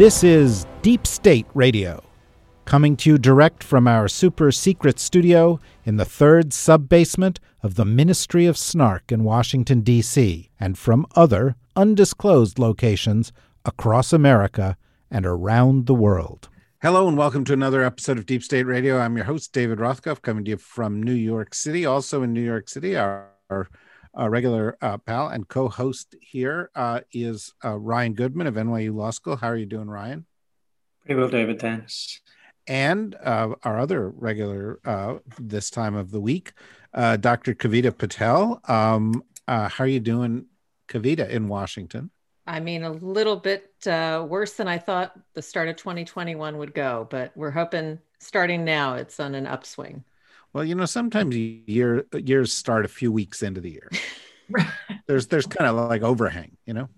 This is Deep State Radio, coming to you direct from our super secret studio in the third sub basement of the Ministry of Snark in Washington, D.C., and from other undisclosed locations across America and around the world. Hello, and welcome to another episode of Deep State Radio. I'm your host, David Rothkopf, coming to you from New York City. Also in New York City, our, our uh, regular uh, pal and co-host here uh, is uh, Ryan Goodman of NYU Law School. How are you doing, Ryan? Pretty well, David. Thanks. And uh, our other regular uh, this time of the week, Dr. Kavita Patel. Um, how are you doing, Kavita, in Washington? I mean, a little bit worse than I thought the start of 2021 would go, but we're hoping starting now it's on an upswing. Well, you know, sometimes year years start a few weeks into the year. there's there's kind of like overhang, you know.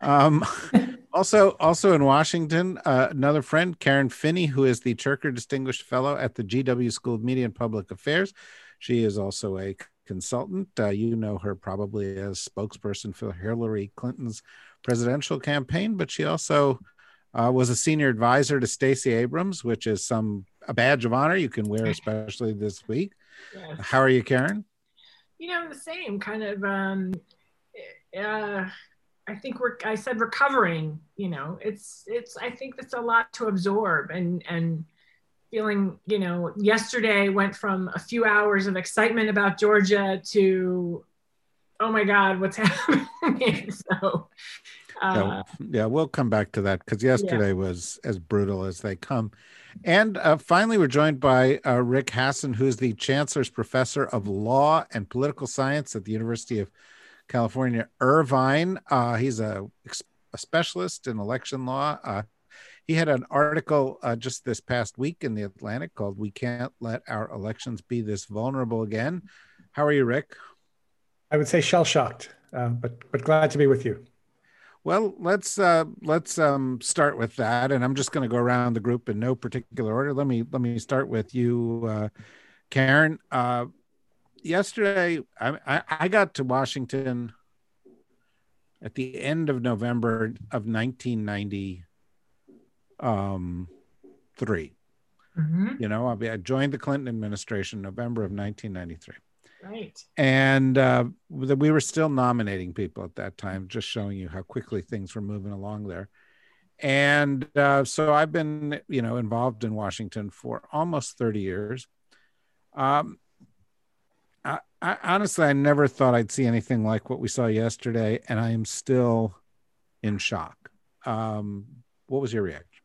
Um, also, also in Washington, uh, another friend, Karen Finney, who is the Churcher Distinguished Fellow at the GW School of Media and Public Affairs. She is also a consultant. Uh, you know her probably as spokesperson for Hillary Clinton's presidential campaign, but she also uh, was a senior advisor to Stacey Abrams, which is some a badge of honor you can wear, especially this week. Yes. How are you, Karen? You know, the same kind of. Um, uh, I think we're. I said recovering. You know, it's it's. I think that's a lot to absorb, and and feeling. You know, yesterday went from a few hours of excitement about Georgia to, oh my God, what's happening? so uh, yeah, yeah, we'll come back to that because yesterday yeah. was as brutal as they come. And uh, finally, we're joined by uh, Rick Hasen, who's the Chancellor's Professor of Law and Political Science at the University of California, Irvine. Uh, he's a, a, specialist in election law. Uh, he had an article uh, just this past week in the Atlantic called "We Can't Let Our Elections Be This Vulnerable Again." How are you, Rick? I would say shell shocked, but but glad to be with you. Well, let's uh, let's um, start with that, and I'm just going to go around the group in no particular order. Let me let me start with you, uh, Karen. Uh, yesterday, I, I, I got to Washington at the end of November of 1993. Um, mm-hmm. You know, I joined the Clinton administration November of 1993. Right. And uh, we were still nominating people at that time, just showing you how quickly things were moving along there. And uh, so I've been, you know, involved in Washington for almost 30 years. Um, I, I, honestly, I never thought I'd see anything like what we saw yesterday, and I am still in shock. Um, what was your reaction?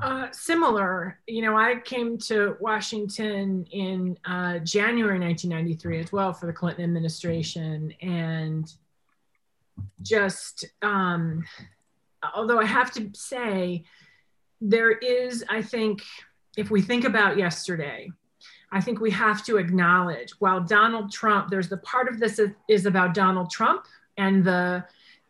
Uh, similar, you know, I came to Washington in uh, January 1993 as well for the Clinton administration, and just um, although I have to say, there is, I think, if we think about yesterday, I think we have to acknowledge while Donald Trump, there's the part of this is, about Donald Trump and the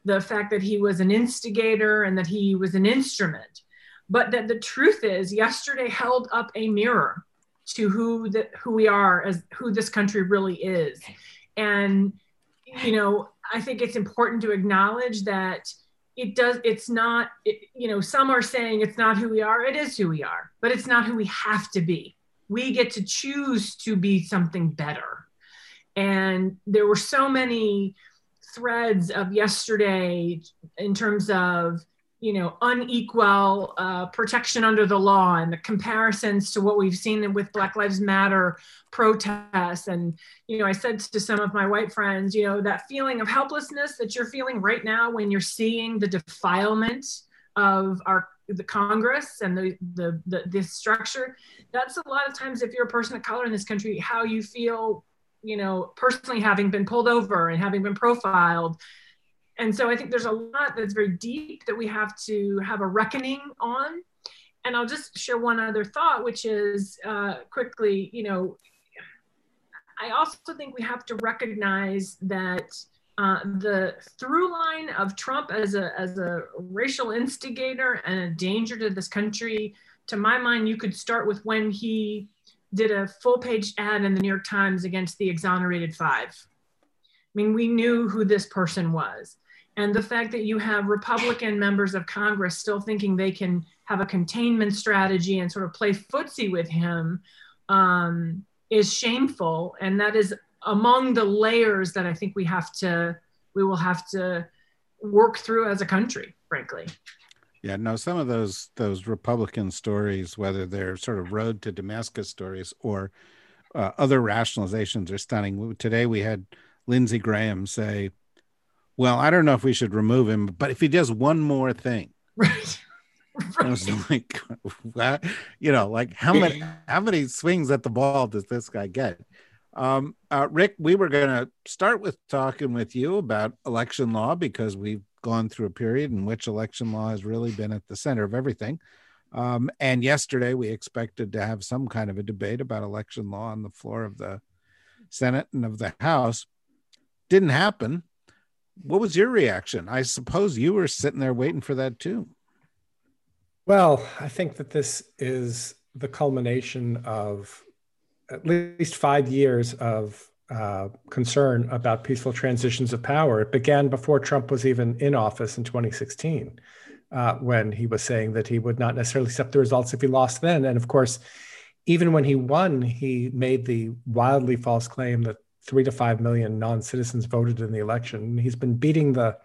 the fact that he was an instigator and that he was an instrument but that the truth is yesterday held up a mirror to who the, who we are as who this country really is. And you know i think it's important to acknowledge that it does it's not it, you know some are saying it's not who we are. It is who we are but it's not who we have to be. We get to choose to be something better. And there were so many threads of yesterday in terms of you know unequal uh, protection under the law and the comparisons to what we've seen with black lives matter protests. And you know i said to some of my white friends you know that feeling of helplessness that you're feeling right now when you're seeing the defilement of our the congress and the the, the this structure that's a lot of times if you're a person of color in this country how you feel you know personally having been pulled over and having been profiled And so I think there's a lot that's very deep that we have to have a reckoning on. And I'll just share one other thought, which is uh, quickly, you know, I also think we have to recognize that uh, the through line of Trump as a, as a racial instigator and a danger to this country, to my mind, you could start with when he did a full page ad in the New York Times against the exonerated five. I mean, we knew who this person was. And the fact that you have Republican members of Congress still thinking they can have a containment strategy and sort of play footsie with him um, is shameful. And that is among the layers that I think we have to, we will have to work through as a country, frankly. Yeah, no, some of those those Republican stories, whether they're sort of road to Damascus stories or uh, other rationalizations, are stunning. Today we had Lindsey Graham say, "Well, I don't know if we should remove him, but if he does one more thing." Right. right. I was like, what? you know, like how many how many swings at the ball does this guy get? Um, uh, Rick, we were going to start with talking with you about election law because we've gone through a period in which election law has really been at the center of everything. Um, and yesterday we expected to have some kind of a debate about election law on the floor of the Senate and of the House. Didn't happen. What was your reaction? I suppose you were sitting there waiting for that too. Well, I think that this is the culmination of at least five years of uh, concern about peaceful transitions of power. It began before Trump was even in office in 2016, uh, when he was saying that he would not necessarily accept the results if he lost then. And of course, even when he won, he made the wildly false claim that three to five million non citizens voted in the election. He's been beating the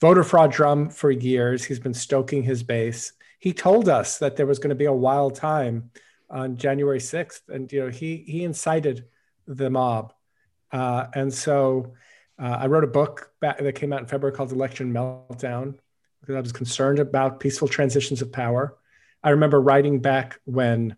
voter fraud drum for years, he's been stoking his base. He told us that there was going to be a wild time on January 6th. And you know, he he incited the mob. Uh, and so uh, I wrote a book back, that came out in February called Election Meltdown because I was concerned about peaceful transitions of power. I remember writing back when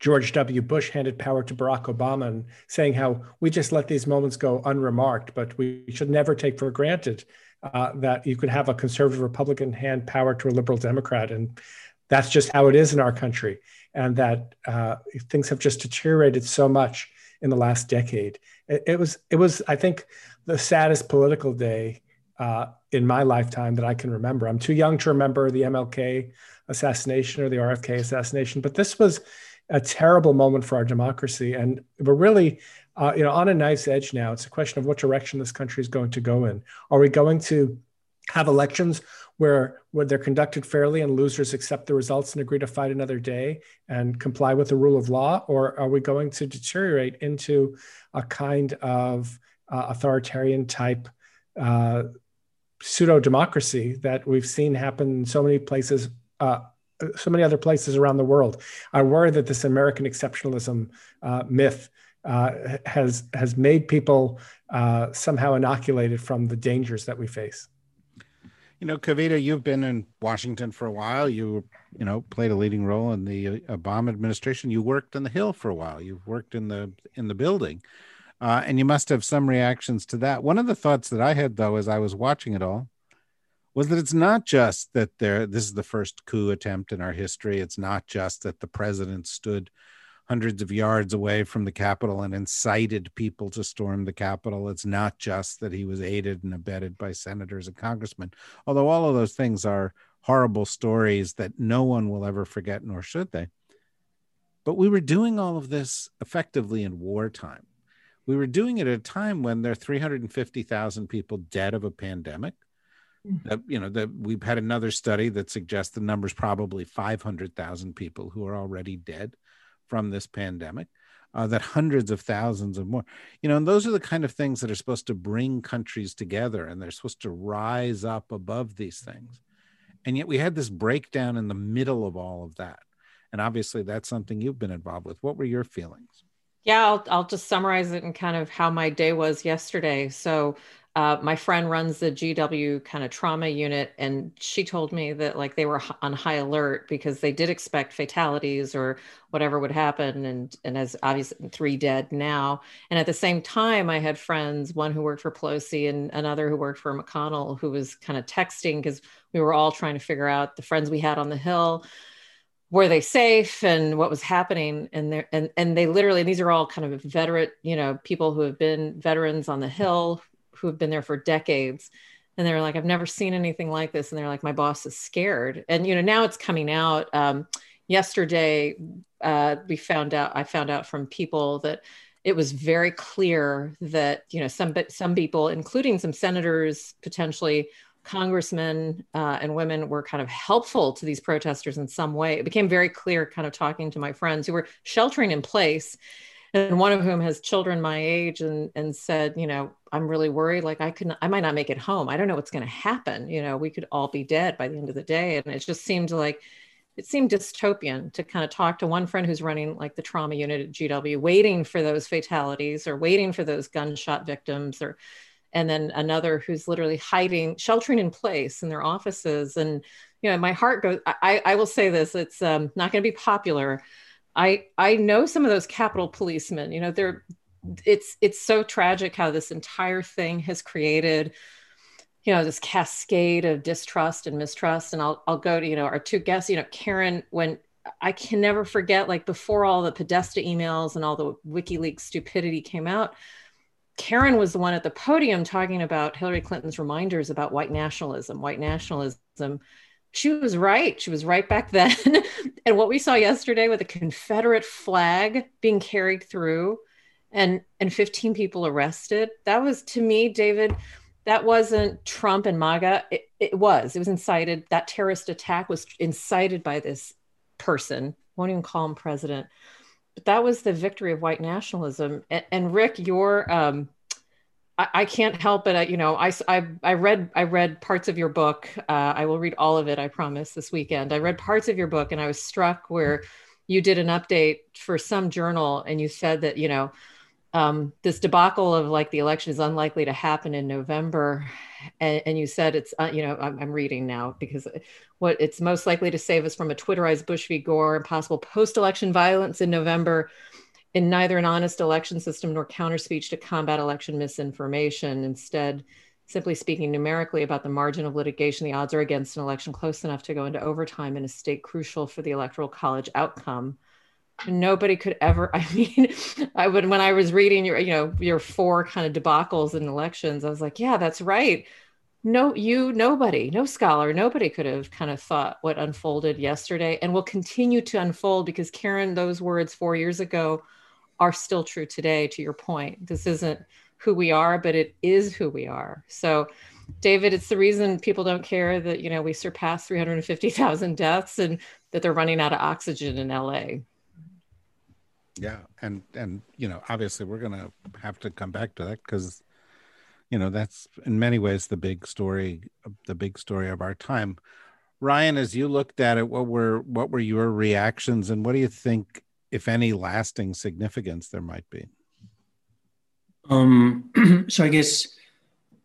George W. Bush handed power to Barack Obama and saying how we just let these moments go unremarked, but we should never take for granted uh, that you could have a conservative Republican hand power to a liberal Democrat. And that's just how it is in our country and that uh, things have just deteriorated so much in the last decade. It, it was, it was, I think, the saddest political day uh, in my lifetime that I can remember. I'm too young to remember the MLK assassination or the RFK assassination, but this was a terrible moment for our democracy, and we're really, uh, you know, on a knife's edge now. It's a question of what direction this country is going to go in. Are we going to have elections where, where they're conducted fairly and losers accept the results and agree to fight another day and comply with the rule of law? Or are we going to deteriorate into a kind of uh, authoritarian type uh, pseudo democracy that we've seen happen in so many places? Uh, so many other places around the world. I worry that this American exceptionalism uh, myth uh, has has made people uh, somehow inoculated from the dangers that we face. You know, Kavita, you've been in Washington for a while. You, you know, played a leading role in the uh, Obama administration. You worked on the Hill for a while. You've worked in the in the building, uh, and you must have some reactions to that. One of the thoughts that I had, though, as I was watching it all, was that it's not just that there. This is the first coup attempt in our history. It's not just that the president stood hundreds of yards away from the Capitol and incited people to storm the Capitol. It's not just that he was aided and abetted by senators and congressmen, although all of those things are horrible stories that no one will ever forget, nor should they. But we were doing all of this effectively in wartime. We were doing it at a time when there are 350,000 people dead of a pandemic. That, you know, that we've had another study that suggests the number's probably 500,000 people who are already dead from this pandemic, uh, that hundreds of thousands of more, you know, and those are the kind of things that are supposed to bring countries together and they're supposed to rise up above these things. And yet we had this breakdown in the middle of all of that. And obviously that's something you've been involved with. What were your feelings? Yeah, I'll, I'll just summarize it and kind of how my day was yesterday. So uh, my friend runs the GW kind of trauma unit, and she told me that like they were on high alert because they did expect fatalities or whatever would happen, and and as obviously three dead now. And at the same time, I had friends, one who worked for Pelosi and another who worked for McConnell, who was kind of texting because we were all trying to figure out the friends we had on the Hill were they safe and what was happening and there and and they literally these are all kind of veteran you know people who have been veterans on the hill who have been there for decades and they're like i've never seen anything like this and they're like my boss is scared. And you know now it's coming out. Um, yesterday uh, we found out i found out from people that it was very clear that you know some some people including some senators potentially congressmen uh, and women were kind of helpful to these protesters in some way. It became very clear kind of talking to my friends who were sheltering in place and one of whom has children my age and and said you know i'm really worried like i could i might not make it home i don't know what's going to happen you know we could all be dead by the end of the day and it just seemed like it seemed dystopian to kind of talk to one friend who's running like the trauma unit at gw waiting for those fatalities or waiting for those gunshot victims or and then another who's literally hiding sheltering in place in their offices and you know my heart goes i i will say this it's um, not going to be popular I I know some of those Capitol policemen. You know, they're it's it's so tragic how this entire thing has created you know this cascade of distrust and mistrust and I'll I'll go to you know our two guests you know Karen when I can never forget like before all the Podesta emails and all the WikiLeaks stupidity came out Karen was the one at the podium talking about Hillary Clinton's reminders about white nationalism white nationalism she was right. She was right back then. and what we saw yesterday with a Confederate flag being carried through and and 15 people arrested, that was to me, David, that wasn't Trump and MAGA. It, it was. It was incited. That terrorist attack was incited by this person. Won't even call him president. But that was the victory of white nationalism. And, and Rick, your um, I, can't help it. You know, I, I, I read I read parts of your book. Uh, I will read all of it. I promise this weekend. I read parts of your book, and I was struck where you did an update for some journal, and you said that you know um, this debacle of like the election is unlikely to happen in November, and, and you said it's uh, you know I'm, I'm, reading now because what it's most likely to save us from a Twitterized Bush v. Gore and possible post-election violence in November in neither an honest election system nor counter speech to combat election misinformation. Instead, simply speaking numerically about the margin of litigation, the odds are against an election close enough to go into overtime in a state crucial for the electoral college outcome. Nobody could ever. I mean, I would when I was reading your, you know, your four kind of debacles in elections. I was like, yeah, that's right. No, you, nobody, no scholar, nobody could have kind of thought what unfolded yesterday and will continue to unfold because Karen, those words four years ago are still true today to your point this isn't who we are but it is who we are so david it's the reason people don't care that you know we surpassed 350000 deaths and that they're running out of oxygen in la yeah and and you know obviously we're gonna have to come back to that because you know that's in many ways the big story the big story of our time. Ryan as you looked at it what were what were your reactions and what do you think if any lasting significance there might be? Um, so i guess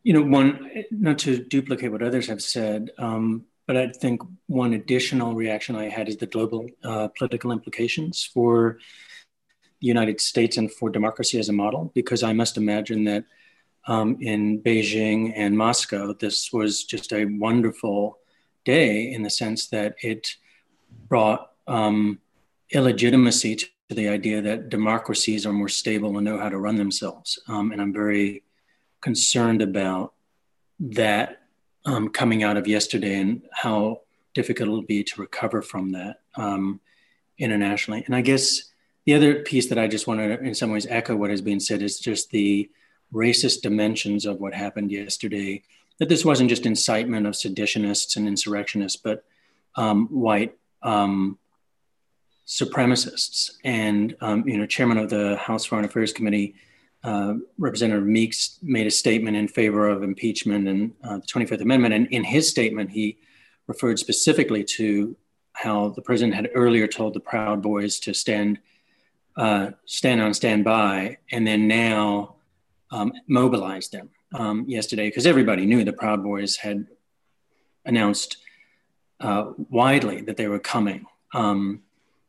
you know one not to duplicate what others have said um, but i think one additional reaction i had is the global uh, political implications for united states and for democracy as a model because i must imagine that um, in beijing and moscow this was just a wonderful day in the sense that it brought um, illegitimacy to the idea that democracies are more stable and know how to run themselves. Um, and I'm very concerned about that um, coming out of yesterday and how difficult it'll be to recover from that um, internationally. And I guess the other piece that I just want to, in some ways, echo what has been said is just the racist dimensions of what happened yesterday. That this wasn't just incitement of seditionists and insurrectionists, but um, white um, supremacists. And um, you know, chairman of the House Foreign Affairs Committee, uh, Representative Meeks, made a statement in favor of impeachment and uh, the 25th Amendment. And in his statement, he referred specifically to how the president had earlier told the Proud Boys to stand uh, stand on standby, and then now um, mobilize them. um, yesterday because everybody knew the Proud Boys had announced uh, widely that they were coming. Um,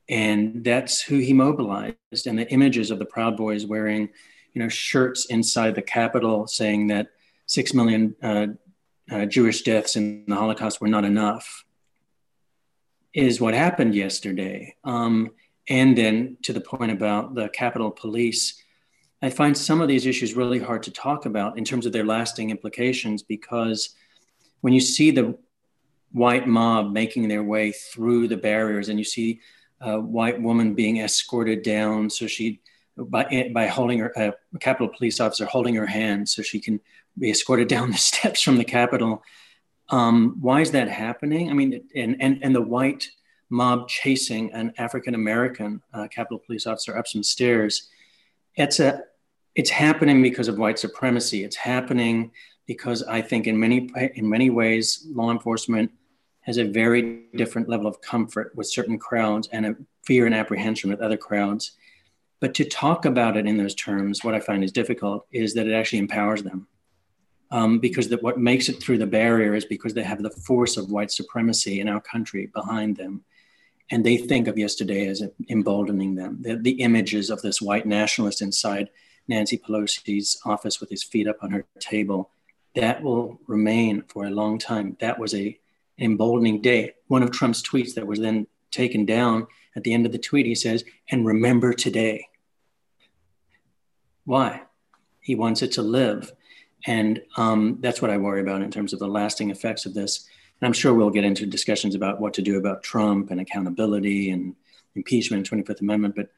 and that's who he mobilized. And the images of the Proud Boys wearing, you know, shirts inside the Capitol saying that six million uh, uh, Jewish deaths in the Holocaust were not enough is what happened yesterday. Um, and then to the point about the Capitol Police, I find some of these issues really hard to talk about in terms of their lasting implications because when you see the white mob making their way through the barriers and you see a white woman being escorted down so she by by holding her a capitol police officer holding her hand so she can be escorted down the steps from the capitol um, why is that happening? I mean and and and the white mob chasing an african american uh, capitol police officer up some stairs it's a it's happening because of white supremacy it's happening because i think in many in many ways law enforcement has a very different level of comfort with certain crowds and a fear and apprehension with other crowds. But to talk about it in those terms, what I find is difficult is that it actually empowers them. Um, because that what makes it through the barrier is because they have the force of white supremacy in our country behind them. And they think of yesterday as emboldening them. The, the images of this white nationalist inside Nancy Pelosi's office with his feet up on her table, that will remain for a long time. That was a emboldening day. One of Trump's tweets that was then taken down at the end of the tweet, he says, and remember today. Why? He wants it to live. And um, that's what I worry about in terms of the lasting effects of this. And I'm sure we'll get into discussions about what to do about Trump and accountability and impeachment and 25th Amendment. But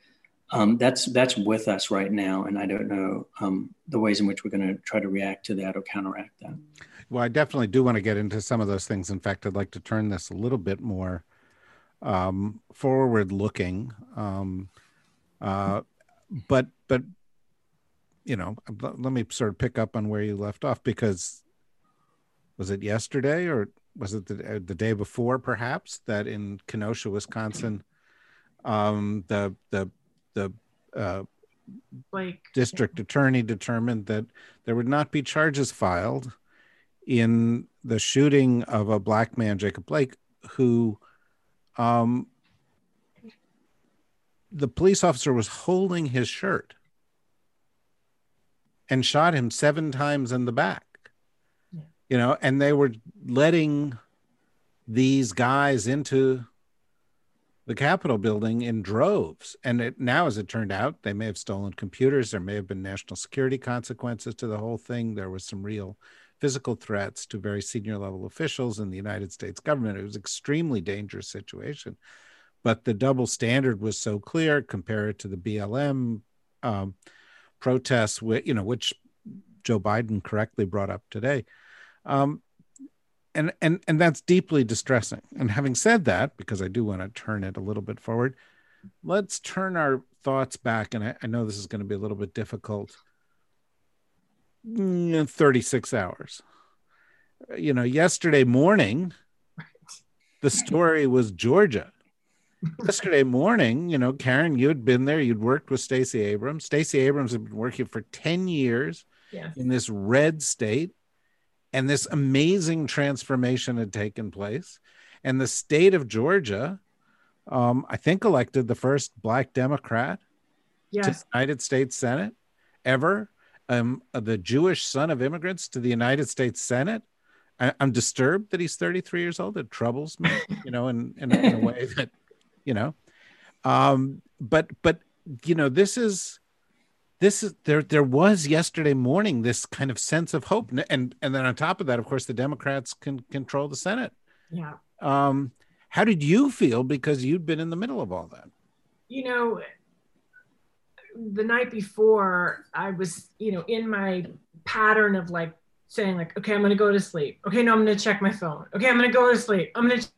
um, that's that's with us right now, and I don't know um, the ways in which we're going to try to react to that or counteract that. Well, I definitely do want to get into some of those things. In fact, I'd like to turn this a little bit more um, forward looking. Um, uh, but, but, you know, let me sort of pick up on where you left off because was it yesterday or was it the, uh, the day before perhaps that in Kenosha, Wisconsin, um, the, the, the, uh, like district attorney determined that there would not be charges filed in the shooting of a black man, Jacob Blake, who um, the police officer was holding his shirt and shot him seven times in the back. You know, and they were letting these guys into the Capitol building in droves. And it, now, as it turned out, they may have stolen computers. There may have been national security consequences to the whole thing. There was some real physical threats to very senior level officials in the United States government. It was an extremely dangerous situation. But the double standard was so clear compared to the BLM um, protests, you know, which Joe Biden correctly brought up today. Um, and, and, and that's deeply distressing. And having said that, because I do want to turn it a little bit forward, let's turn our thoughts back. And I, I know this is going to be a little bit difficult 36 hours. You know, yesterday morning, the story was Georgia. yesterday morning, you know, Karen, you had been there, you'd worked with Stacey Abrams. Stacey Abrams had been working for 10 years yeah. in this red state, and this amazing transformation had taken place. And the state of Georgia, um, I think, elected the first Black Democrat yes. to the United States Senate ever um, the Jewish son of immigrants to the United States Senate. I, am disturbed that he's 33 years old. It troubles me, you know, in, in, in a way that, you know, um, but but you know, this is this is there. There was yesterday morning this kind of sense of hope, and and then on top of that, of course, the Democrats can control the Senate. Yeah. Um, how did you feel because you'd been in the middle of all that? You know, the night before I was, you know, in my pattern of like saying like, okay, I'm going to go to sleep. Okay, no, I'm going to check my phone. Okay, I'm going to go to sleep. I'm going to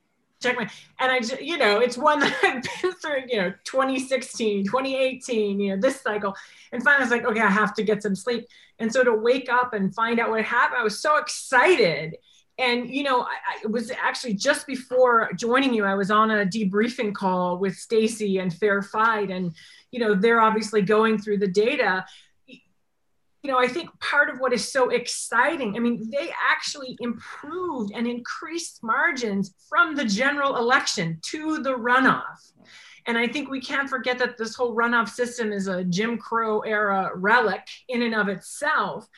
check my, and I, you know, it's one that I've been through, you know, 2016, 2018, you know, this cycle. And finally I was like, okay, I have to get some sleep. And so to wake up and find out what happened, I was so excited and you know I, I, was actually just before joining you i was on a debriefing call with stacey and fair fight and you know they're obviously going through the data you know, I think part of what is so exciting, I mean, they actually improved and increased margins from the general election to the runoff. And I think we can't forget that this whole runoff system is a Jim Crow era relic in and of itself.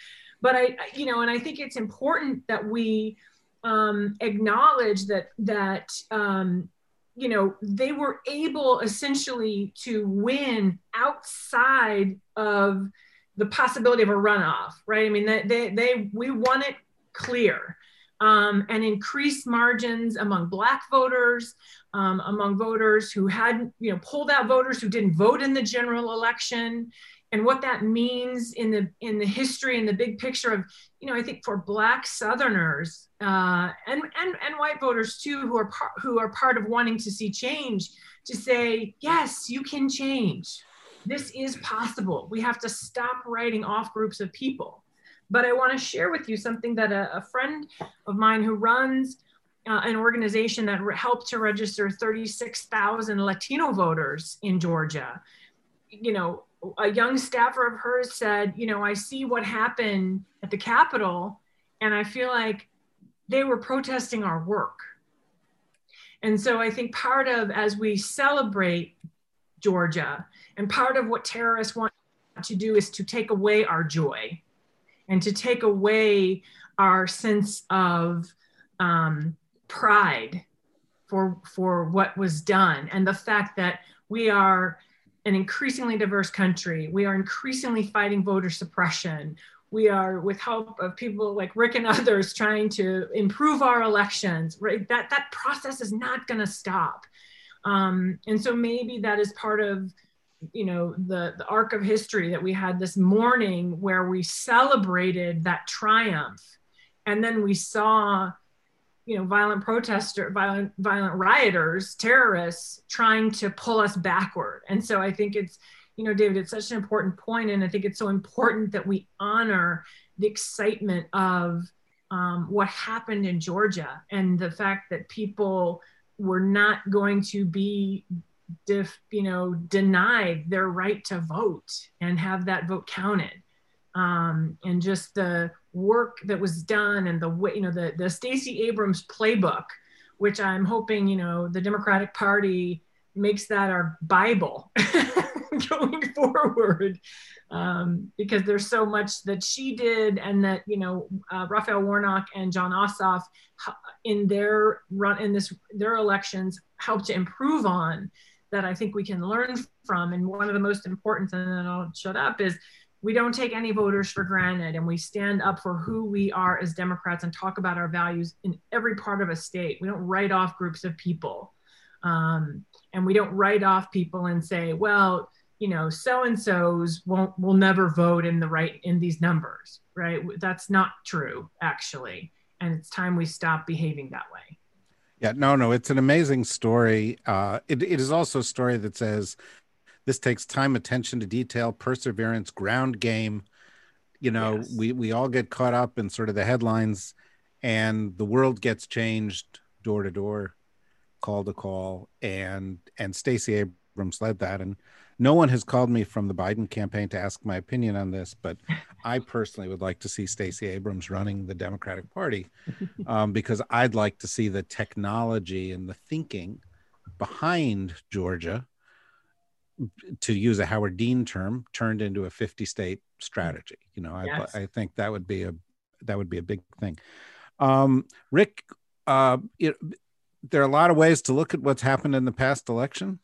But I, you know, and I think it's important that we um, acknowledge that that um, you know they were able essentially to win outside of the possibility of a runoff, right? I mean, they, they, they we want it clear. Um, and increased margins among black voters, um, among voters who hadn't, you know, pulled out voters who didn't vote in the general election, and what that means in the in the history and the big picture of, you know, I think for Black Southerners uh, and and and white voters too, who are par- who are part of wanting to see change, to say yes, you can change this is possible. We have to stop writing off groups of people. But I want to share with you something that a, a friend of mine who runs uh, an organization that helped to register 36,000 Latino voters in Georgia. You know, a young staffer of hers said, you know, I see what happened at the Capitol, and I feel like they were protesting our work. And so I think part of as we celebrate Georgia and part of what terrorists want to do is to take away our joy and to take away our sense of um, pride for, for what was done and the fact that we are an increasingly diverse country. We are increasingly fighting voter suppression. We are, with help of people like Rick and others, trying to improve our elections. Right, that that process is not going to stop. Um, and so maybe that is part of you know the the arc of history that we had this morning where we celebrated that triumph. And then we saw you know violent protester violent violent rioters terrorists trying to pull us backward. And so i think it's you know david it's such an important point and i think it's so important that we honor the excitement of um, what happened in georgia and the fact that people were not going to be def, you know, denied their right to vote and have that vote counted. Um, and just the work that was done and the way, you know, the, the Stacey Abrams playbook, which I'm hoping, you know, the Democratic Party makes that our Bible going forward. Um, because there's so much that she did and that, you know, uh, Raphael Warnock and Jon Ossoff in their run in this, their elections helped to improve on that I think we can learn from. And one of the most important, and then I'll shut up, is we don't take any voters for granted and we stand up for who we are as Democrats and talk about our values in every part of a state. We don't write off groups of people. Um, and we don't write off people and say, well, you know, so and so's won't will never vote in the right in these numbers, right? That's not true, actually. And it's time we stop behaving that way. Yeah, no, no, it's an amazing story. Uh, it, it is also a story that says this takes time, attention to detail, perseverance, ground game. You know, yes. we we all get caught up in sort of the headlines, and the world gets changed door to door, call to call, and and Stacey Abrams led that, and no one has called me from the Biden campaign to ask my opinion on this, but I personally would like to see Stacey Abrams running the Democratic Party um, because I'd like to see the technology and the thinking behind Georgia, to use a Howard Dean term, turned into a 50 state strategy. You know, yes. I, I think that would be a that would be a big thing. Um, Rick, uh, it, there are a lot of ways to look at what's happened in the past election.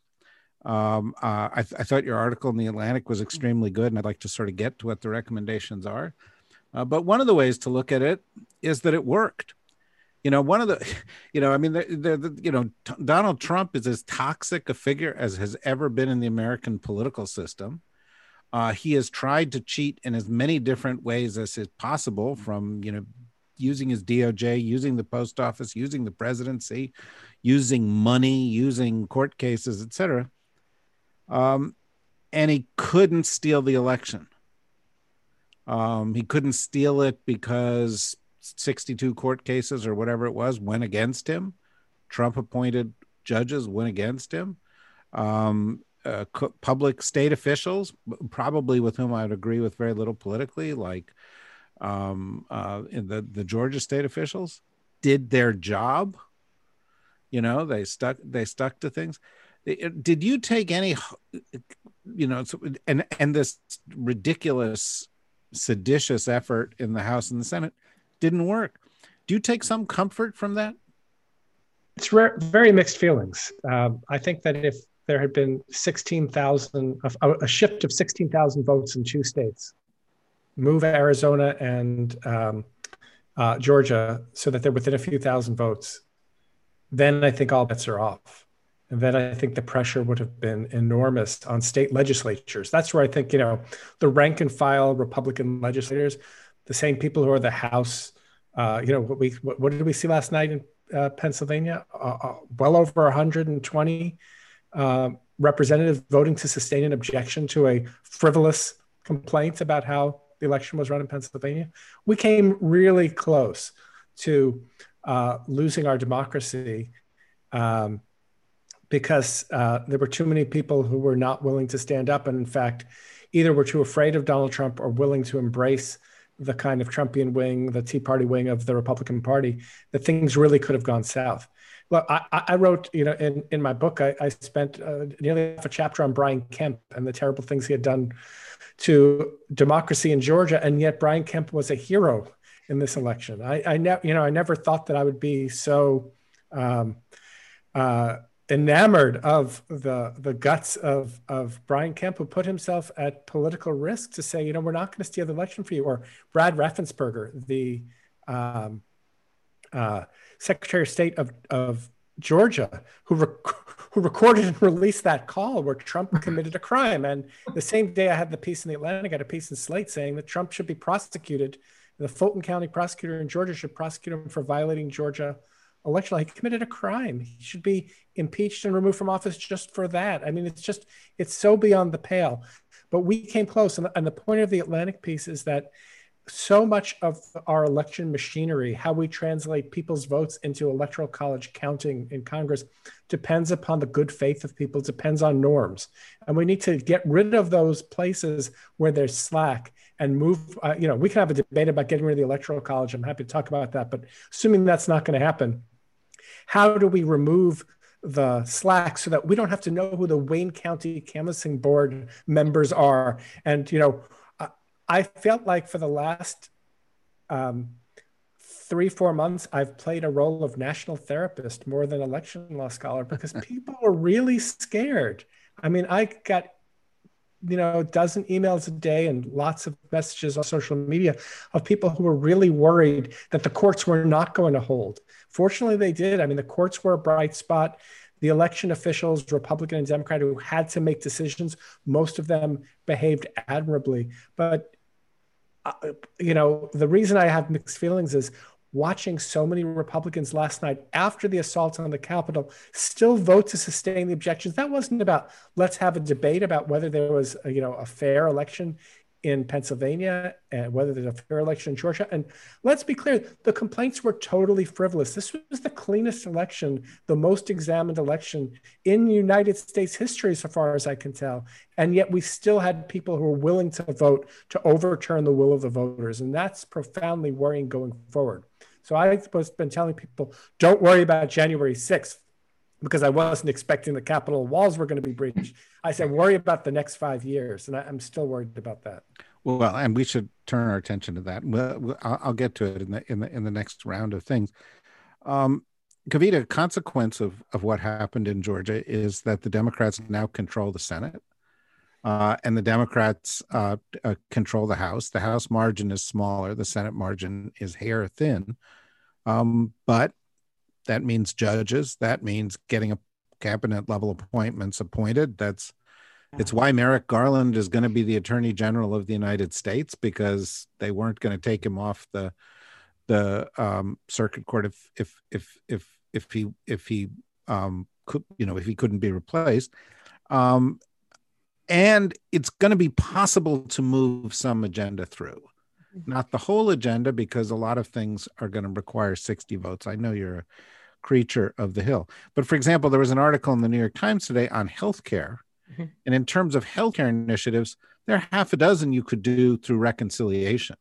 Um, uh, I, th- I, thought your article in the Atlantic was extremely good, and I'd like to sort of get to what the recommendations are. Uh, but one of the ways to look at it is that it worked. You know, one of the, you know, I mean, the, the, you know, t- Donald Trump is as toxic a figure as has ever been in the American political system. Uh, he has tried to cheat in as many different ways as is possible, from you know, using his DOJ, using the post office, using the presidency, using money, using court cases, etc. Um, and he couldn't steal the election. Um, he couldn't steal it because 62 court cases or whatever it was went against him. Trump appointed judges went against him. Um, uh, public state officials, probably with whom I would agree with very little politically, like um, uh, the the Georgia state officials, did their job. You know, they stuck they stuck to things. Did you take any, you know, and and this ridiculous, seditious effort in the House and the Senate didn't work? Do you take some comfort from that? It's very mixed feelings. Um, I think that if there had been 16,000, a, a shift of 16,000 votes in two states, move Arizona and um, uh, Georgia so that they're within a few thousand votes, then I think all bets are off. And then I think the pressure would have been enormous on state legislatures. That's where I think, you know, the rank and file Republican legislators, the same people who are the House, uh, you know, what we what, what, did we see last night in uh, Pennsylvania? Uh, uh well over 120 uh, representatives voting to sustain an objection to a frivolous complaint about how the election was run in Pennsylvania. We came really close to uh, losing our democracy um, because uh, there were too many people who were not willing to stand up, and in fact, either were too afraid of Donald Trump or willing to embrace the kind of Trumpian wing, the Tea Party wing of the Republican Party, that things really could have gone south. Well, I, I, wrote, you know, in, in my book, I, I spent uh, nearly half a chapter on Brian Kemp and the terrible things he had done to democracy in Georgia, and yet Brian Kemp was a hero in this election. I, I never, you know, I never thought that I would be so um, uh, enamored of the the guts of of Brian Kemp, who put himself at political risk to say, you know, we're not going to steal the election for you, or Brad Raffensperger, the um, uh, Secretary of State of, of Georgia, who rec- who recorded and released that call where Trump committed a crime. And the same day I had the piece in the Atlantic, I had a piece in Slate saying that Trump should be prosecuted. The Fulton County prosecutor in Georgia should prosecute him for violating Georgia election law. He committed a crime. He should be impeached and removed from office just for that. I mean, it's just, it's so beyond the pale. But we came close. And, and the point of the Atlantic piece is that so much of our election machinery, how we translate people's votes into electoral college counting in Congress, depends upon the good faith of people, depends on norms. And we need to get rid of those places where there's slack and move. Uh, you know, we can have a debate about getting rid of the electoral college. I'm happy to talk about that. But assuming that's not going to happen, how do we remove the slack so that we don't have to know who the Wayne County Canvassing Board members are? And, you know, I felt like for the last um, three, four months, I've played a role of national therapist more than election law scholar because people were really scared. I mean, I got, you know, a dozen emails a day and lots of messages on social media of people who were really worried that the courts were not going to hold. Fortunately, they did. I mean, the courts were a bright spot the election officials, Republican and Democrat, who had to make decisions, most of them behaved admirably. But uh, you know, the reason I have mixed feelings is watching so many Republicans last night after the assault on the Capitol still vote to sustain the objections. That wasn't about let's have a debate about whether there was, a, you know, a fair election in Pennsylvania and whether there's a fair election in Georgia. And let's be clear, the complaints were totally frivolous. This was the cleanest election, the most examined election in United States history, so far as I can tell. And yet we still had people who were willing to vote to overturn the will of the voters. And that's profoundly worrying going forward. So I've been telling people, don't worry about January 6th because I wasn't expecting the Capitol walls were going to be breached. I said, worry about the next five years. And I, am still worried about that. Well, and we should turn our attention to that. Well, I'll get to it in the in the in the next round of things. Um, Kavita, a consequence of of what happened in Georgia is that the Democrats now control the Senate, uh, and the Democrats uh, uh, control the House. The House margin is smaller. The Senate margin is hair thin, um, but that means judges. That means getting a cabinet level appointments appointed. That's it's why Merrick Garland is going to be the Attorney General of the United States because they weren't going to take him off the the um, circuit court if if if if if he if he um, could you know if he couldn't be replaced. Um, and it's going to be possible to move some agenda through. Not the whole agenda because a lot of things are going to require 60 votes. I know you're a creature of the hill. But for example there was an article in the new york times today on healthcare. Mm-hmm. And in terms of healthcare initiatives, there are half a dozen you could do through reconciliation,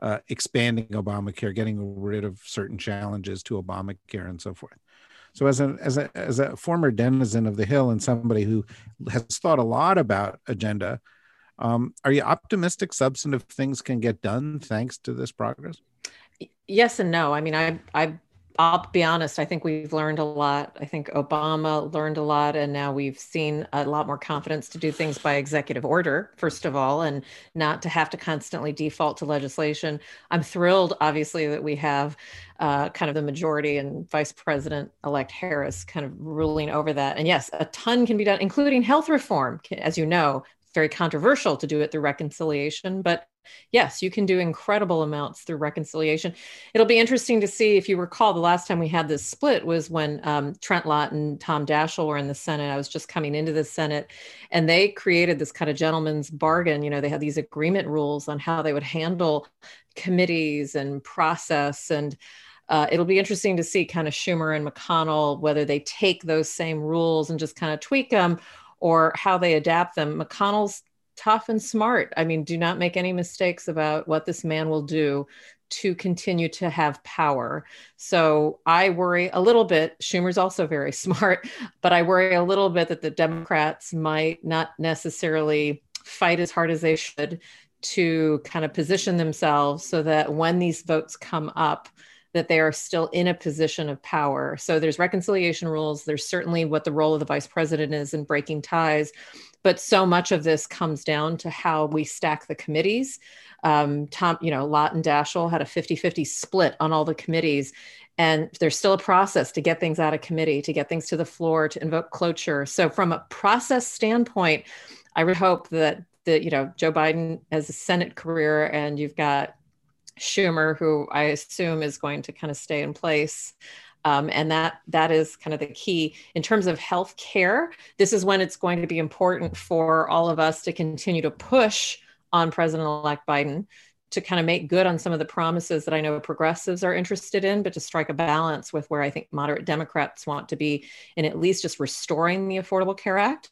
uh, expanding Obamacare, getting rid of certain challenges to Obamacare, and so forth. So, as a as a as a former denizen of the Hill and somebody who has thought a lot about agenda, um, are you optimistic substantive things can get done thanks to this progress? Yes and no. I mean, I I I'll be honest, I think we've learned a lot. I think Obama learned a lot, and now we've seen a lot more confidence to do things by executive order, first of all, and not to have to constantly default to legislation. I'm thrilled, obviously, that we have uh, kind of the majority and Vice President elect Harris kind of ruling over that. And yes, a ton can be done, including health reform. As you know, very controversial to do it through reconciliation, but yes, you can do incredible amounts through reconciliation. It'll be interesting to see if you recall the last time we had this split was when um, Trent Lott and Tom Daschle were in the Senate. I was just coming into the Senate, and they created this kind of gentleman's bargain. You know, they had these agreement rules on how they would handle committees and process and. Uh, it'll be interesting to see kind of Schumer and McConnell whether they take those same rules and just kind of tweak them or how they adapt them. McConnell's tough and smart. I mean, do not make any mistakes about what this man will do to continue to have power. So I worry a little bit. Schumer's also very smart, but I worry a little bit that the Democrats might not necessarily fight as hard as they should to kind of position themselves so that when these votes come up, that they are still in a position of power. So there's reconciliation rules. There's certainly what the role of the vice president is in breaking ties. But so much of this comes down to how we stack the committees. Um, Tom, you know, Lott and Daschle had a 50 50 split on all the committees. And there's still a process to get things out of committee, to get things to the floor, to invoke cloture. So, from a process standpoint, I would hope that the, you know, Joe Biden has a Senate career and you've got Schumer, who I assume is going to kind of stay in place. Um, and that that is kind of the key in terms of health care. This is when it's going to be important for all of us to continue to push on President-elect Biden to kind of make good on some of the promises that I know progressives are interested in, but to strike a balance with where I think moderate Democrats want to be in at least just restoring the Affordable Care Act.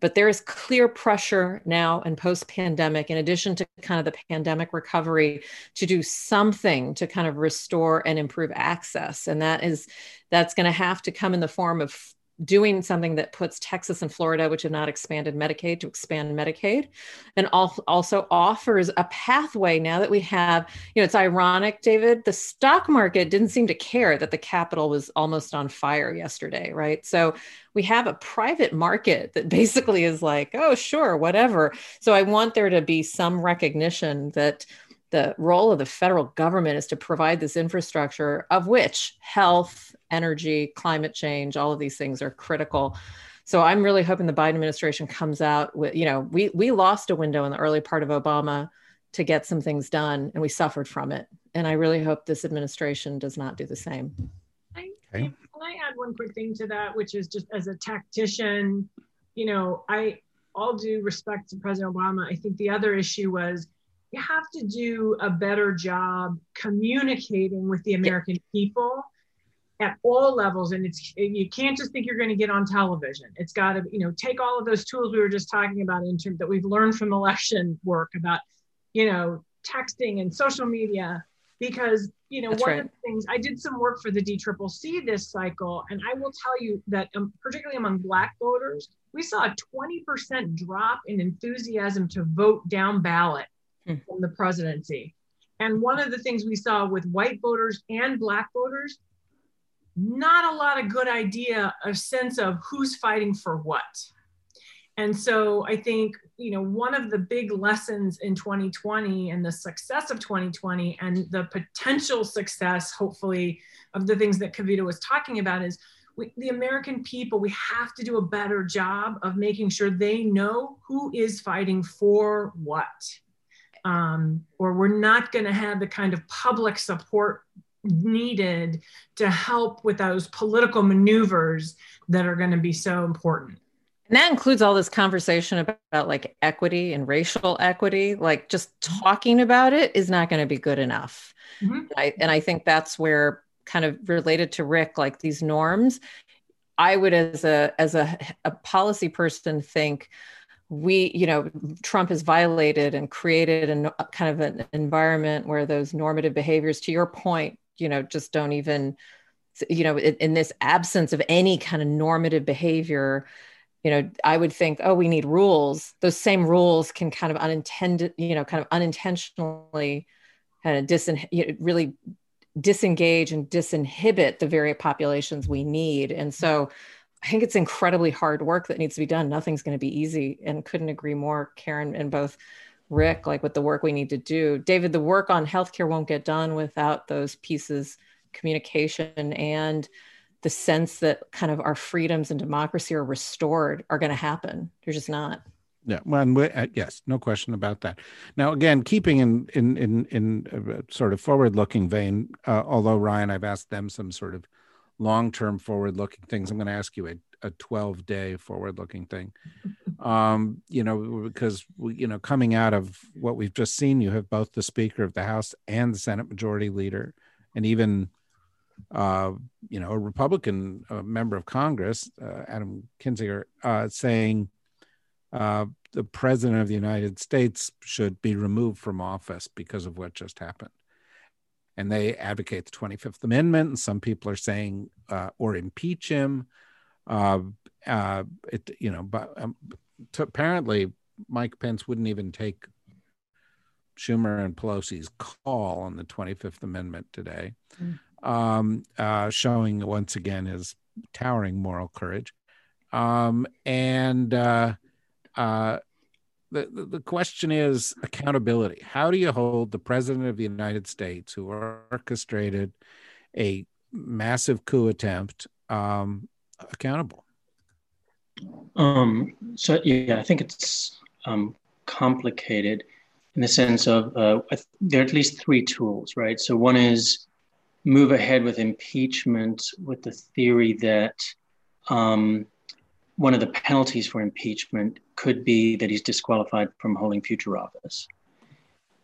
But there is clear pressure now and post pandemic, in addition to kind of the pandemic recovery, to do something to kind of restore and improve access. And that is, that's going to have to come in the form of doing something that puts Texas and Florida, which have not expanded Medicaid, to expand Medicaid, and also offers a pathway now that we have. You know, it's ironic, David. The stock market didn't seem to care that the Capitol was almost on fire yesterday, right? So we have a private market that basically is like, oh, sure, whatever. So I want there to be some recognition that the role of the federal government is to provide this infrastructure of which health energy climate change all of these things are critical. So i'm really hoping the biden administration comes out with you know we we lost a window in the early part of obama to get some things done and we suffered from it. And i really hope this administration does not do the same. I, okay. can i add one quick thing to that which is just as a tactician you know i all due respect to president obama i think the other issue was you have to do a better job communicating with the American people at all levels. And it's you can't just think you're going to get on television. It's got to you know take all of those tools we were just talking about in terms that we've learned from election work about you know texting and social media. Because you know That's one right. of the things i did some work for the DCCC this cycle and i will tell you that um, particularly among black voters we saw a 20% drop in enthusiasm to vote down ballot mm. from the presidency. And one of the things we saw with white voters and black voters, not a lot of good idea, a sense of who's fighting for what. And so I think, you know, one of the big lessons in 2020 and the success of 2020 and the potential success, hopefully, of the things that Kavita was talking about is we, the American people, we have to do a better job of making sure they know who is fighting for what um, or we're not going to have the kind of public support needed to help with those political maneuvers that are going to be so important. And that includes all this conversation about, about, like equity and racial equity. Like just talking about it is not going to be good enough. Mm-hmm. I, and I think that's where kind of related to Rick, like these norms, I would, as a as a, a policy person, think we, you know, Trump has violated and created a uh, kind of an environment where those normative behaviors, to your point, you know, just don't even, you know, in, in this absence of any kind of normative behavior, you know, I would think, oh, we need rules. Those same rules can kind of unintended, you know, kind of unintentionally kind of dis- you know, really disengage and disinhibit the very populations we need. And so I think it's incredibly hard work that needs to be done. Nothing's going to be easy. And couldn't agree more, Karen, and both Rick, like with the work we need to do. David, the work on healthcare won't get done without those pieces, communication and the sense that kind of our freedoms and democracy are restored are going to happen. They're just not. Yeah, well, uh, yes, no question about that. Now, again, keeping in in in in sort of forward-looking vein, uh, although Ryan, I've asked them some sort of long-term forward-looking things. I'm going to ask you a, a 12-day forward-looking thing. Um, you know, because we, you know, coming out of what we've just seen, you have both the Speaker of the House and the Senate Majority Leader, and even uh, you know, a Republican uh, member of Congress, uh, Adam Kinzinger, uh, saying uh, the president of the United States should be removed from office because of what just happened. And they advocate the 25th Amendment, and some people are saying, uh, or impeach him. Uh, uh, it, you know, but um, to, apparently Mike Pence wouldn't even take Schumer and Pelosi's call on the 25th Amendment today, mm. um, uh, showing once again his towering moral courage. Um, and uh, the, the question is accountability. How do you hold the president of the United States, who orchestrated a massive coup attempt, um, accountable? Um, so yeah, I think it's um, complicated in the sense of uh, there are at least three tools, right? So one is move ahead with impeachment with the theory that um, one of the penalties for impeachment could be that he's disqualified from holding future office.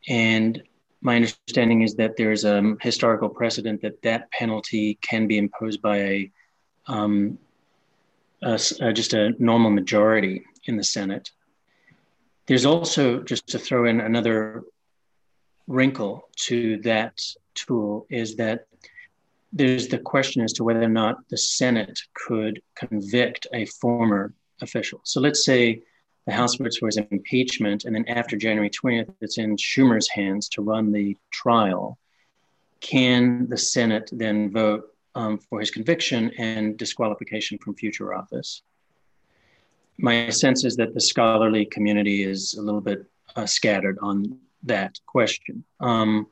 And my understanding is that there's a historical precedent that that penalty can be imposed by a, um, a, a, just a normal majority in the Senate. There's also, just to throw in another wrinkle to that tool, is that there's the question as to whether or not the Senate could convict a former official. So let's say the House votes for his impeachment, and then after January 20th, it's in Schumer's hands to run the trial. Can the Senate then vote um, for his conviction and disqualification from future office? My sense is that the scholarly community is a little bit uh, scattered on that question. Um,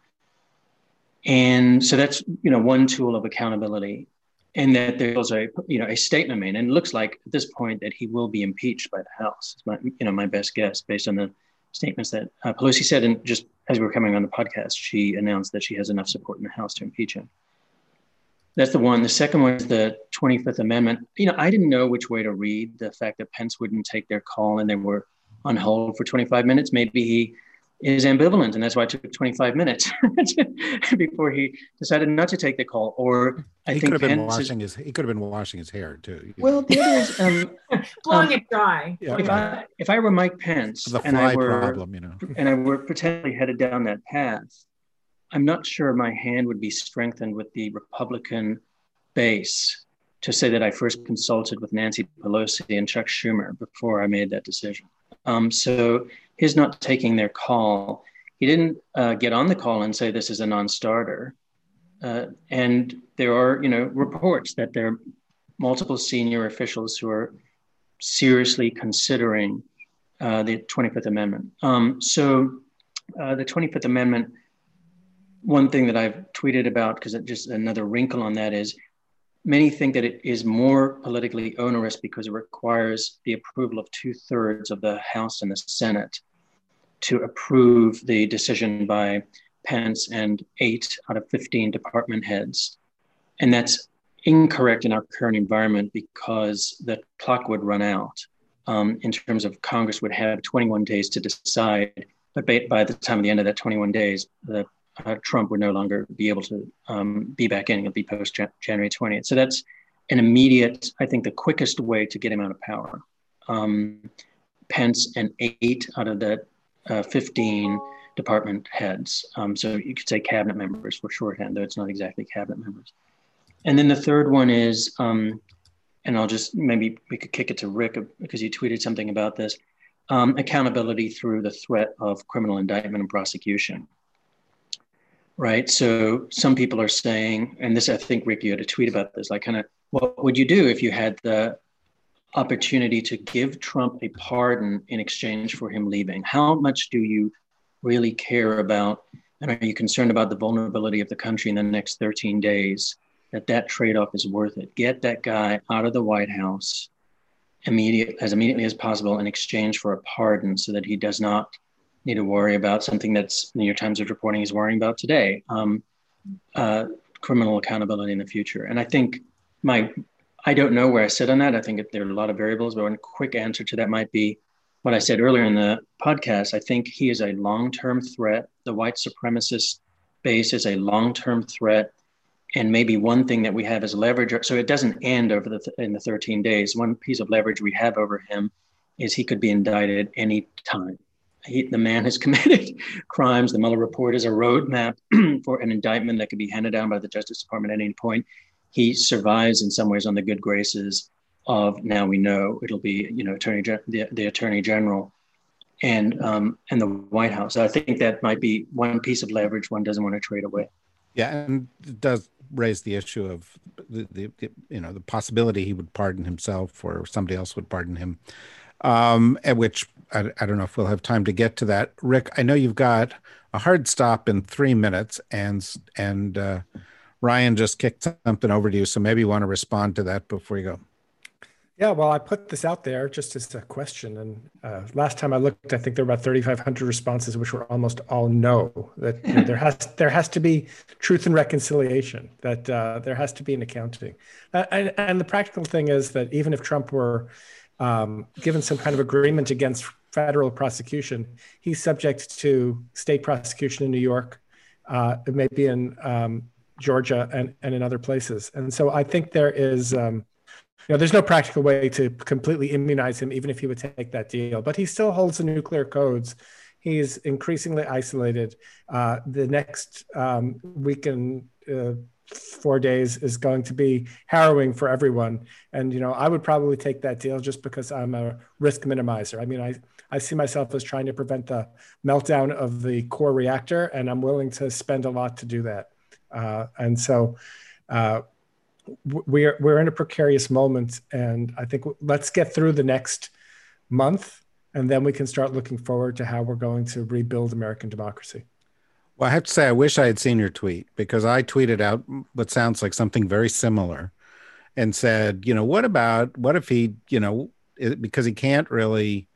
and so that's you know one tool of accountability, and that there's a you know a statement made, and it looks like at this point that he will be impeached by the House. My you know my best guess based on the statements that uh, Pelosi said, and just as we were coming on the podcast, she announced that she has enough support in the House to impeach him. That's the one. The second one is the 25th Amendment. You know, I didn't know which way to read the fact that Pence wouldn't take their call and they were on hold for 25 minutes. Maybe he is ambivalent, and that's why it took 25 minutes before he decided not to take the call. Or I he think could have been washing his he could have been washing his hair too. Well, the other is um, blowing um, it dry. Yeah, if I if I were Mike Pence the and I were problem, you know, and I were potentially headed down that path, I'm not sure my hand would be strengthened with the Republican base to say that I first consulted with Nancy Pelosi and Chuck Schumer before I made that decision. Um, so his not taking their call, he didn't uh, get on the call and say this is a non-starter. Uh, and there are, you know, reports that there are multiple senior officials who are seriously considering uh, the 25th Amendment. Um, so uh, the 25th Amendment, one thing that I've tweeted about, because just another wrinkle on that is Many think that it is more politically onerous because it requires the approval of two thirds of the House and the Senate to approve the decision by Pence and eight out of 15 department heads. And that's incorrect in our current environment because the clock would run out um, in terms of Congress would have 21 days to decide. But by the time of the end of that 21 days, the uh, Trump would no longer be able to um, be back in. It'll be post January 20th. So that's an immediate, I think, the quickest way to get him out of power. Um, Pence and eight out of the uh, 15 department heads. Um, so you could say cabinet members for shorthand, though it's not exactly cabinet members. And then the third one is, um, and I'll just maybe we could kick it to Rick because you tweeted something about this um, accountability through the threat of criminal indictment and prosecution. Right. So some people are saying, and this, I think, Rick, you had a tweet about this, like, kind of, what would you do if you had the opportunity to give Trump a pardon in exchange for him leaving? How much do you really care about, and are you concerned about the vulnerability of the country in the next 13 days? That that trade-off is worth it. Get that guy out of the White House immediate as immediately as possible in exchange for a pardon, so that he does not need to worry about something that's New York Times is reporting he's worrying about today. Um, uh, criminal accountability in the future. And I think my I don't know where I sit on that. I think there are a lot of variables, but one quick answer to that might be what I said earlier in the podcast. I think he is a long term threat. The white supremacist base is a long term threat. And maybe one thing that we have is leverage. So it doesn't end over the th- in the 13 days. One piece of leverage we have over him is he could be indicted any time. He, the man has committed crimes. The Mueller report is a roadmap for an indictment that could be handed down by the Justice Department at any point he survives in some ways on the good graces of now we know it'll be you know attorney the, the attorney general and um, and the White House. So I think that might be one piece of leverage one doesn't want to trade away. Yeah, and it does raise the issue of the, the, you know the possibility he would pardon himself or somebody else would pardon him. Um, at which I, I don't know if we'll have time to get to that. Rick, I know you've got a hard stop in three minutes, and and uh, Ryan just kicked something over to you, so maybe you want to respond to that before you go. Yeah, well, I put this out there just as a question, and uh, last time I looked, I think there were about 3,500 responses, which were almost all no. That you know, there has there has to be truth and reconciliation. That uh, there has to be an accounting, uh, and, and, the practical thing is that even if Trump were um, given some kind of agreement against federal prosecution, he's subject to state prosecution in New York. Uh, it may be in um, Georgia and, and in other places. And so I think there is, um, you know, there's no practical way to completely immunize him, even if he would take that deal. But he still holds the nuclear codes. He's increasingly isolated. Uh, the next um, week and uh, four days is going to be harrowing for everyone. And you know, I would probably take that deal just because I'm a risk minimizer. I mean, I I see myself as trying to prevent the meltdown of the core reactor, and I'm willing to spend a lot to do that. Uh, and so uh, we're we're in a precarious moment, and I think let's get through the next month, and then we can start looking forward to how we're going to rebuild American democracy. Well, I have to say, I wish I had seen your tweet because I tweeted out what sounds like something very similar and said, you know, what about what if he, you know, because he can't really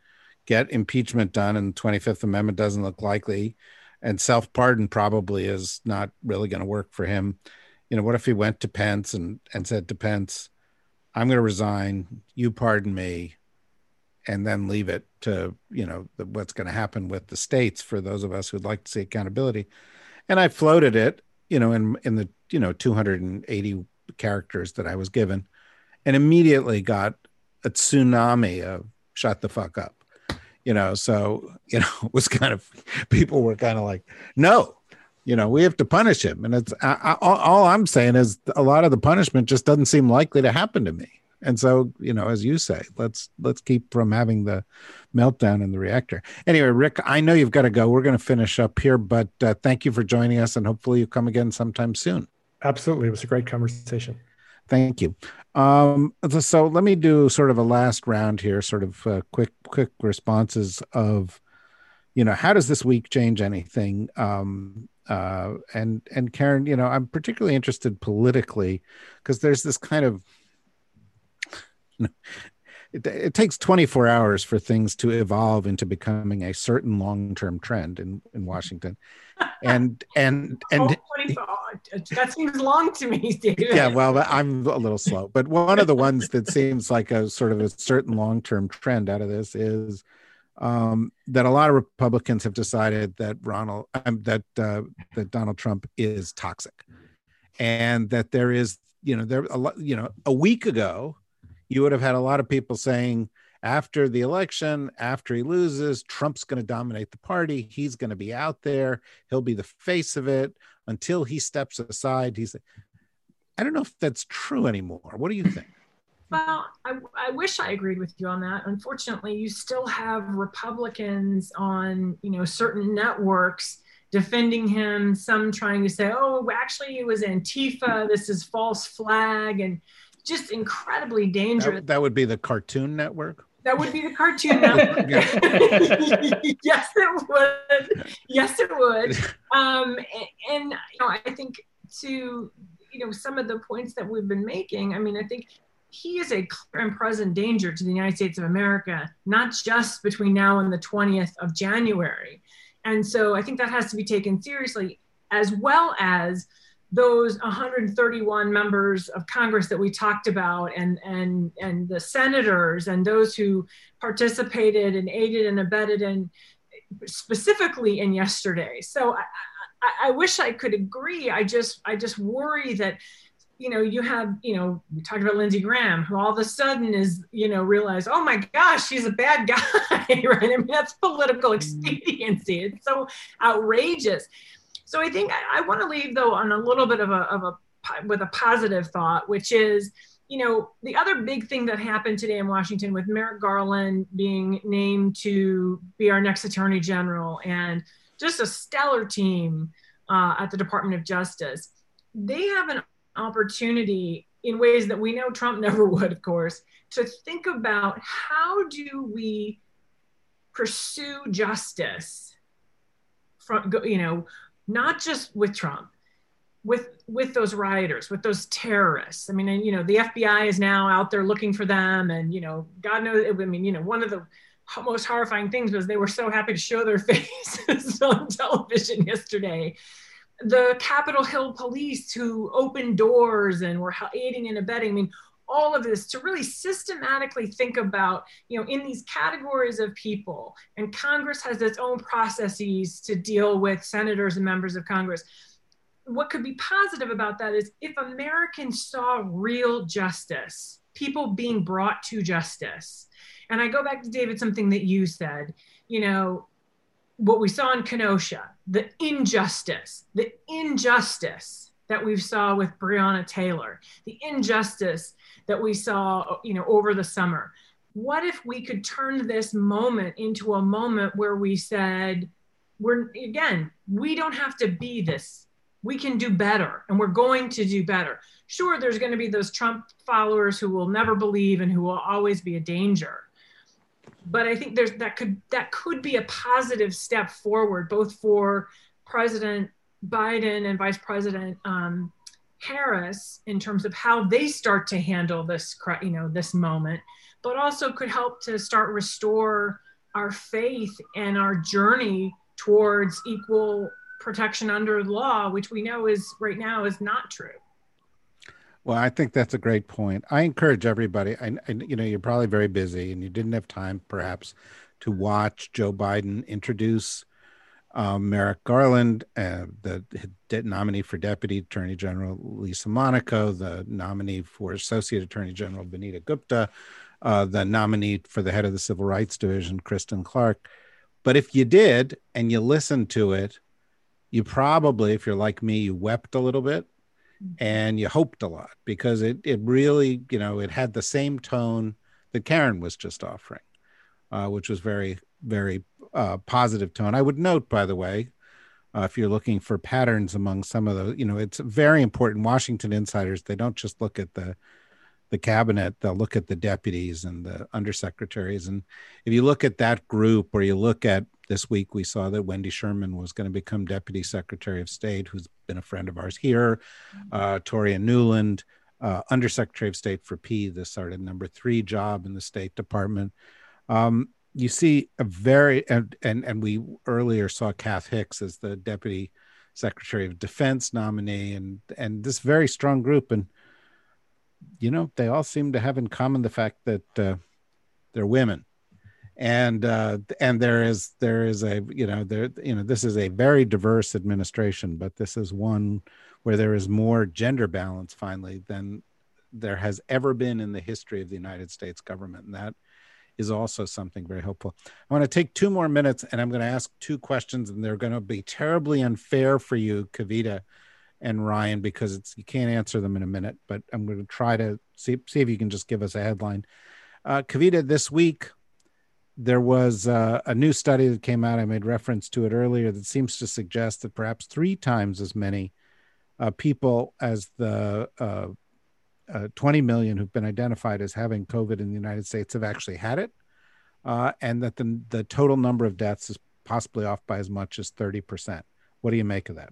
get impeachment done and the 25th Amendment doesn't look likely and self pardon probably is not really going to work for him. You know, what if he went to Pence and and said to Pence, "I'm going to resign. You pardon me." and then leave it to you know the, what's going to happen with the states for those of us who'd like to see accountability and i floated it you know in in the you know 280 characters that i was given and immediately got a tsunami of shut the fuck up you know so you know it was kind of people were kind of like no you know we have to punish him. And it's I, I, all i'm saying is a lot of the punishment just doesn't seem likely to happen to me. And so you know as you say let's let's keep from having the meltdown in the reactor. Anyway rick i know you've got to go. We're going to finish up here but uh, thank you for joining us and hopefully you come again sometime soon. Absolutely. It was a great conversation. Thank you. Um, so let me do sort of a last round here, sort of uh, quick, quick responses of, you know, how does this week change anything? Um, uh, and and Karen, you know, I'm particularly interested politically because there's this kind of, it, it takes 24 hours for things to evolve into becoming a certain long-term trend in in Washington. And and and that seems long to me, Steve. Yeah, well, I'm a little slow, but one of the ones that seems like a sort of a certain long-term trend out of this is um, that a lot of Republicans have decided that Ronald um, that uh, that Donald Trump is toxic, and that there is you know, there a lot, you know, a week ago, you would have had a lot of people saying after the election, after he loses, Trump's going to dominate the party. He's going to be out there. He'll be the face of it until he steps aside. He's, I don't know if that's true anymore. What do you think? Well, I, I, wish I agreed with you on that. Unfortunately, you still have Republicans on, you know, certain networks defending him. Some trying to say, "Oh, actually, it was Antifa. This is false flag," and just incredibly dangerous. That, that would be the Cartoon Network. That would be the Cartoon Network. yes, it would. Yes, it would. Um, and, and you know, I think to you know some of the points that we've been making. I mean, I think he is a clear and present danger to the United States of America, not just between now and the 20th of January. And so I think that has to be taken seriously, as well as those 131 members of Congress that we talked about, and and and the senators and those who participated and aided and abetted and specifically in yesterday. So I, I, I wish I could agree. I just I just worry that you know, you have, you know, we talked about Lindsey Graham, who all of a sudden is, you know, realize, oh my gosh, she's a bad guy, right? I mean, that's political mm. expediency. It's so outrageous. So I think I, I want to leave though on a little bit of a, of a with a positive thought, which is, you know, the other big thing that happened today in Washington with Merrick Garland being named to be our next Attorney General and just a stellar team uh, at the Department of Justice. They have an opportunity in ways that we know Trump never would, of course, to think about how do we pursue justice from you know not just with Trump with with those rioters with those terrorists i mean you know the fbi is now out there looking for them and you know god knows i mean you know one of the most horrifying things was they were so happy to show their faces on television yesterday the Capitol Hill police who opened doors and were aiding and abetting. I mean, all of this to really systematically think about, you know, in these categories of people. And Congress has its own processes to deal with senators and members of Congress. What could be positive about that is if Americans saw real justice, people being brought to justice. And I go back to David, something that you said, you know, what we saw in Kenosha, the injustice, the injustice that we saw with Breonna Taylor, the injustice that we saw, you know, over the summer. What if we could turn this moment into a moment where we said, we're again, we don't have to be this. We can do better and we're going to do better. Sure, there's going to be those Trump followers who will never believe and who will always be a danger but I think there's that could that could be a positive step forward, both for President Biden and Vice President um, Harris in terms of how they start to handle this, you know, this moment, but also could help to start restore our faith and our journey towards equal protection under law, which we know is right now is not true. Well, I think that's a great point. I encourage everybody. I, I, you know, you're probably very busy and you didn't have time, perhaps, to watch Joe Biden introduce um, Merrick Garland, uh, the nominee for Deputy Attorney General Lisa Monaco, the nominee for Associate Attorney General Vanita Gupta, uh, the nominee for the head of the Civil Rights Division, Kristen Clarke. But if you did and you listened to it, you probably, if you're like me, you wept a little bit and you hoped a lot because it it really you know it had the same tone that Karen was just offering, uh, which was very very uh, positive tone. I would note, by the way, uh, if you're looking for patterns among some of the you know it's very important. Washington insiders they don't just look at the the cabinet they'll look at the deputies and the undersecretaries and if you look at that group or you look at this week we saw that Wendy Sherman was going to become Deputy Secretary of State, who's been a friend of ours here. Mm-hmm. Uh, Toria Nuland, uh, Undersecretary of State for P, this sort of number three job in the State Department. Um, you see a very and, and and we earlier saw Kath Hicks as the Deputy Secretary of Defense nominee, and and this very strong group, and you know they all seem to have in common the fact that uh, they're women and uh, and there is there is a you know there you know this is a very diverse administration, but this is one where there is more gender balance finally than there has ever been in the history of the United States government. And that is also something very helpful. I want to take two more minutes and I'm going to ask two questions, and they're going to be terribly unfair for you, Kavita and Ryan, because it's you can't answer them in a minute, but I'm going to try to see, see if you can just give us a headline. Uh, Kavita, this week, there was uh, a new study that came out. I made reference to it earlier that seems to suggest that perhaps three times as many uh, people as the uh, uh, 20 million who've been identified as having COVID in the United States have actually had it, uh, and that the, the total number of deaths is possibly off by as much as 30%. What do you make of that?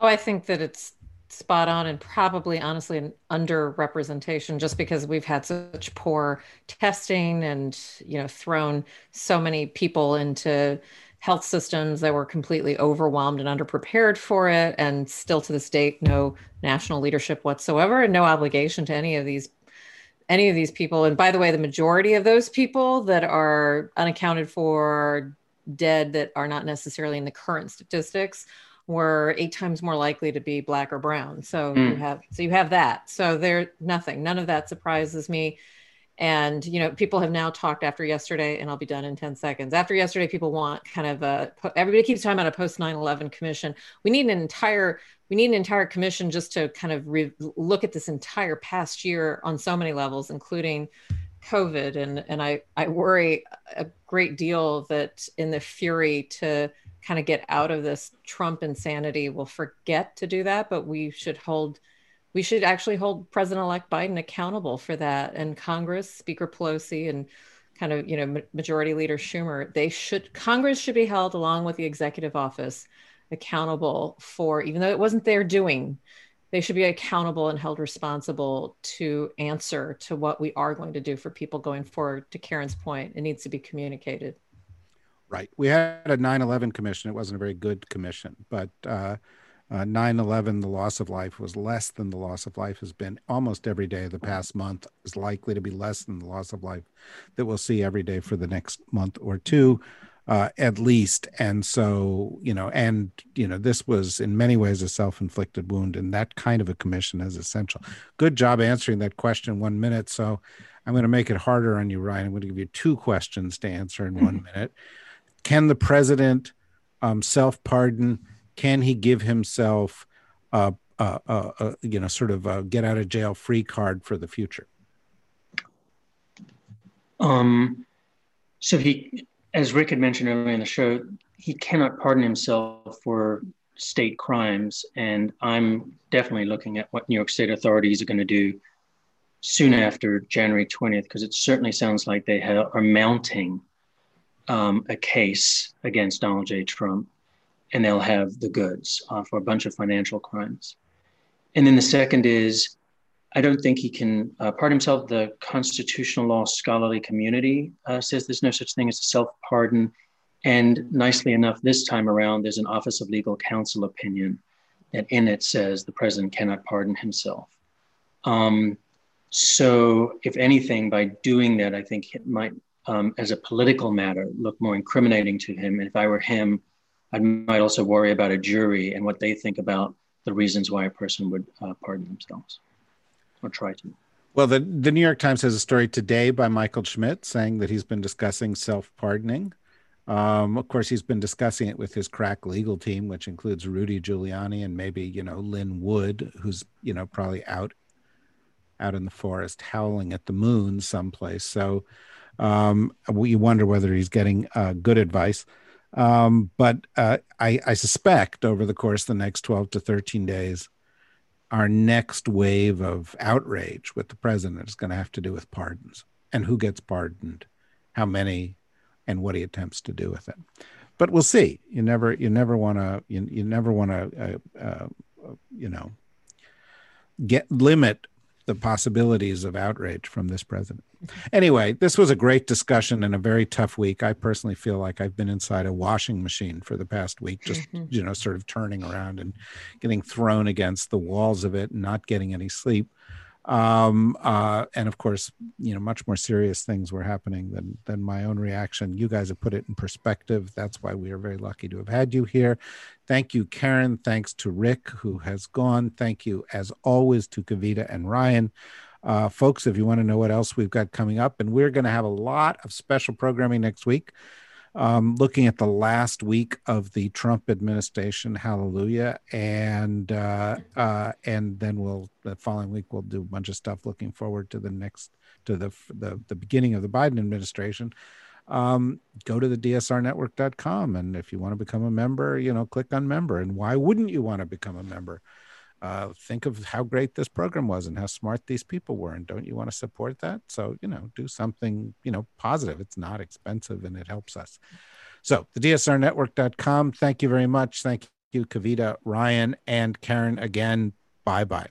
Oh, I think that it's spot on and probably honestly an underrepresentation just because we've had such poor testing and you know thrown so many people into health systems that were completely overwhelmed and underprepared for it and still to this date no national leadership whatsoever and no obligation to any of these any of these people. And by the way the majority of those people that are unaccounted for dead that are not necessarily in the current statistics were eight times more likely to be black or brown. So mm. you have so you have that. So there nothing. None of that surprises me and you know people have now talked after yesterday and i'll be done in 10 seconds. After yesterday people want kind of a everybody keeps talking about a post 9-11 commission. We need an entire we need an entire commission just to kind of re- look at this entire past year on so many levels including covid. And and i i worry a great deal that in the fury to kind of get out of this trump insanity we'll forget to do that but we should hold we should actually hold President-elect Biden accountable for that, and Congress, Speaker Pelosi, and kind of you know Majority Leader Schumer. They should Congress should be held along with the executive office accountable for, even though it wasn't their doing, they should be accountable and held responsible to answer to what we are going to do for people going forward. To Karen's point, it needs to be communicated. Right. We had a 9 11 commission. It wasn't a very good commission, but uh, uh, 9-11 the loss of life was less than the loss of life has been almost every day of the past month is likely to be less than the loss of life that we'll see every day for the next month or two uh, at least. And so you know and you know this was in many ways a self-inflicted wound and that kind of a commission is essential. Good job answering that question one minute. So i'm going to make it harder on you ryan. I'm going to give you two questions to answer in one minute. Can the president um, self-pardon can he give himself a, a, a, a you know sort of a get out of jail free card for the future? Um so he as rick had mentioned earlier in the show he cannot pardon himself for state crimes. And i'm definitely looking at what new york state authorities are going to do soon after january 20th because it certainly sounds like they are mounting um, a case against donald j. Trump and they'll have the goods uh, for a bunch of financial crimes. And then the second is, I don't think he can uh, pardon himself. The constitutional law scholarly community uh, says there's no such thing as a self pardon. And nicely enough, this time around, there's an Office of Legal Counsel opinion that in it says the president cannot pardon himself. Um, so, if anything, by doing that, I think it might, um, as a political matter, look more incriminating to him. And if I were him, I might also worry about a jury and what they think about the reasons why a person would uh, pardon themselves or try to. Well, the, the New York Times has a story today by Michael Schmidt saying that he's been discussing self pardoning. Um, of course, he's been discussing it with his crack legal team, which includes Rudy Giuliani and maybe you know Lin Wood, who's you know probably out out in the forest howling at the moon someplace. So um, we wonder whether he's getting uh, good advice. Um, but uh, I, I suspect over the course of the next 12 to 13 days, our next wave of outrage with the president is going to have to do with pardons and who gets pardoned, how many, and what he attempts to do with it. But we'll see. You never, you never want to, you, you never want to, uh, uh, you know, get limit the possibilities of outrage from this president. Anyway, this was a great discussion and a very tough week. I personally feel like I've been inside a washing machine for the past week, just, mm-hmm. you know, sort of turning around and getting thrown against the walls of it and not getting any sleep. Um, uh, and of course, you know, much more serious things were happening than than my own reaction. You guys have put it in perspective. That's why we are very lucky to have had you here. Thank you, Karen. Thanks to Rick, who has gone. Thank you, as always, to Kavita and Ryan. Uh, folks, if you want to know what else we've got coming up, and we're going to have a lot of special programming next week um, looking at the last week of the Trump administration. Hallelujah, and uh, uh, and then we'll the following week we'll do a bunch of stuff looking forward to the next to the the, the beginning of the Biden administration. Um, go to the dsrnetwork.com and if you want to become a member, you know, click on member. And why wouldn't you want to become a member? Uh, think of how great this program was and how smart these people were and don't you want to support that? So you know do something you know positive. It's not expensive and it helps us. So the dsrnetwork.com thank you very much. Thank you kavita ryan and karen again. Bye bye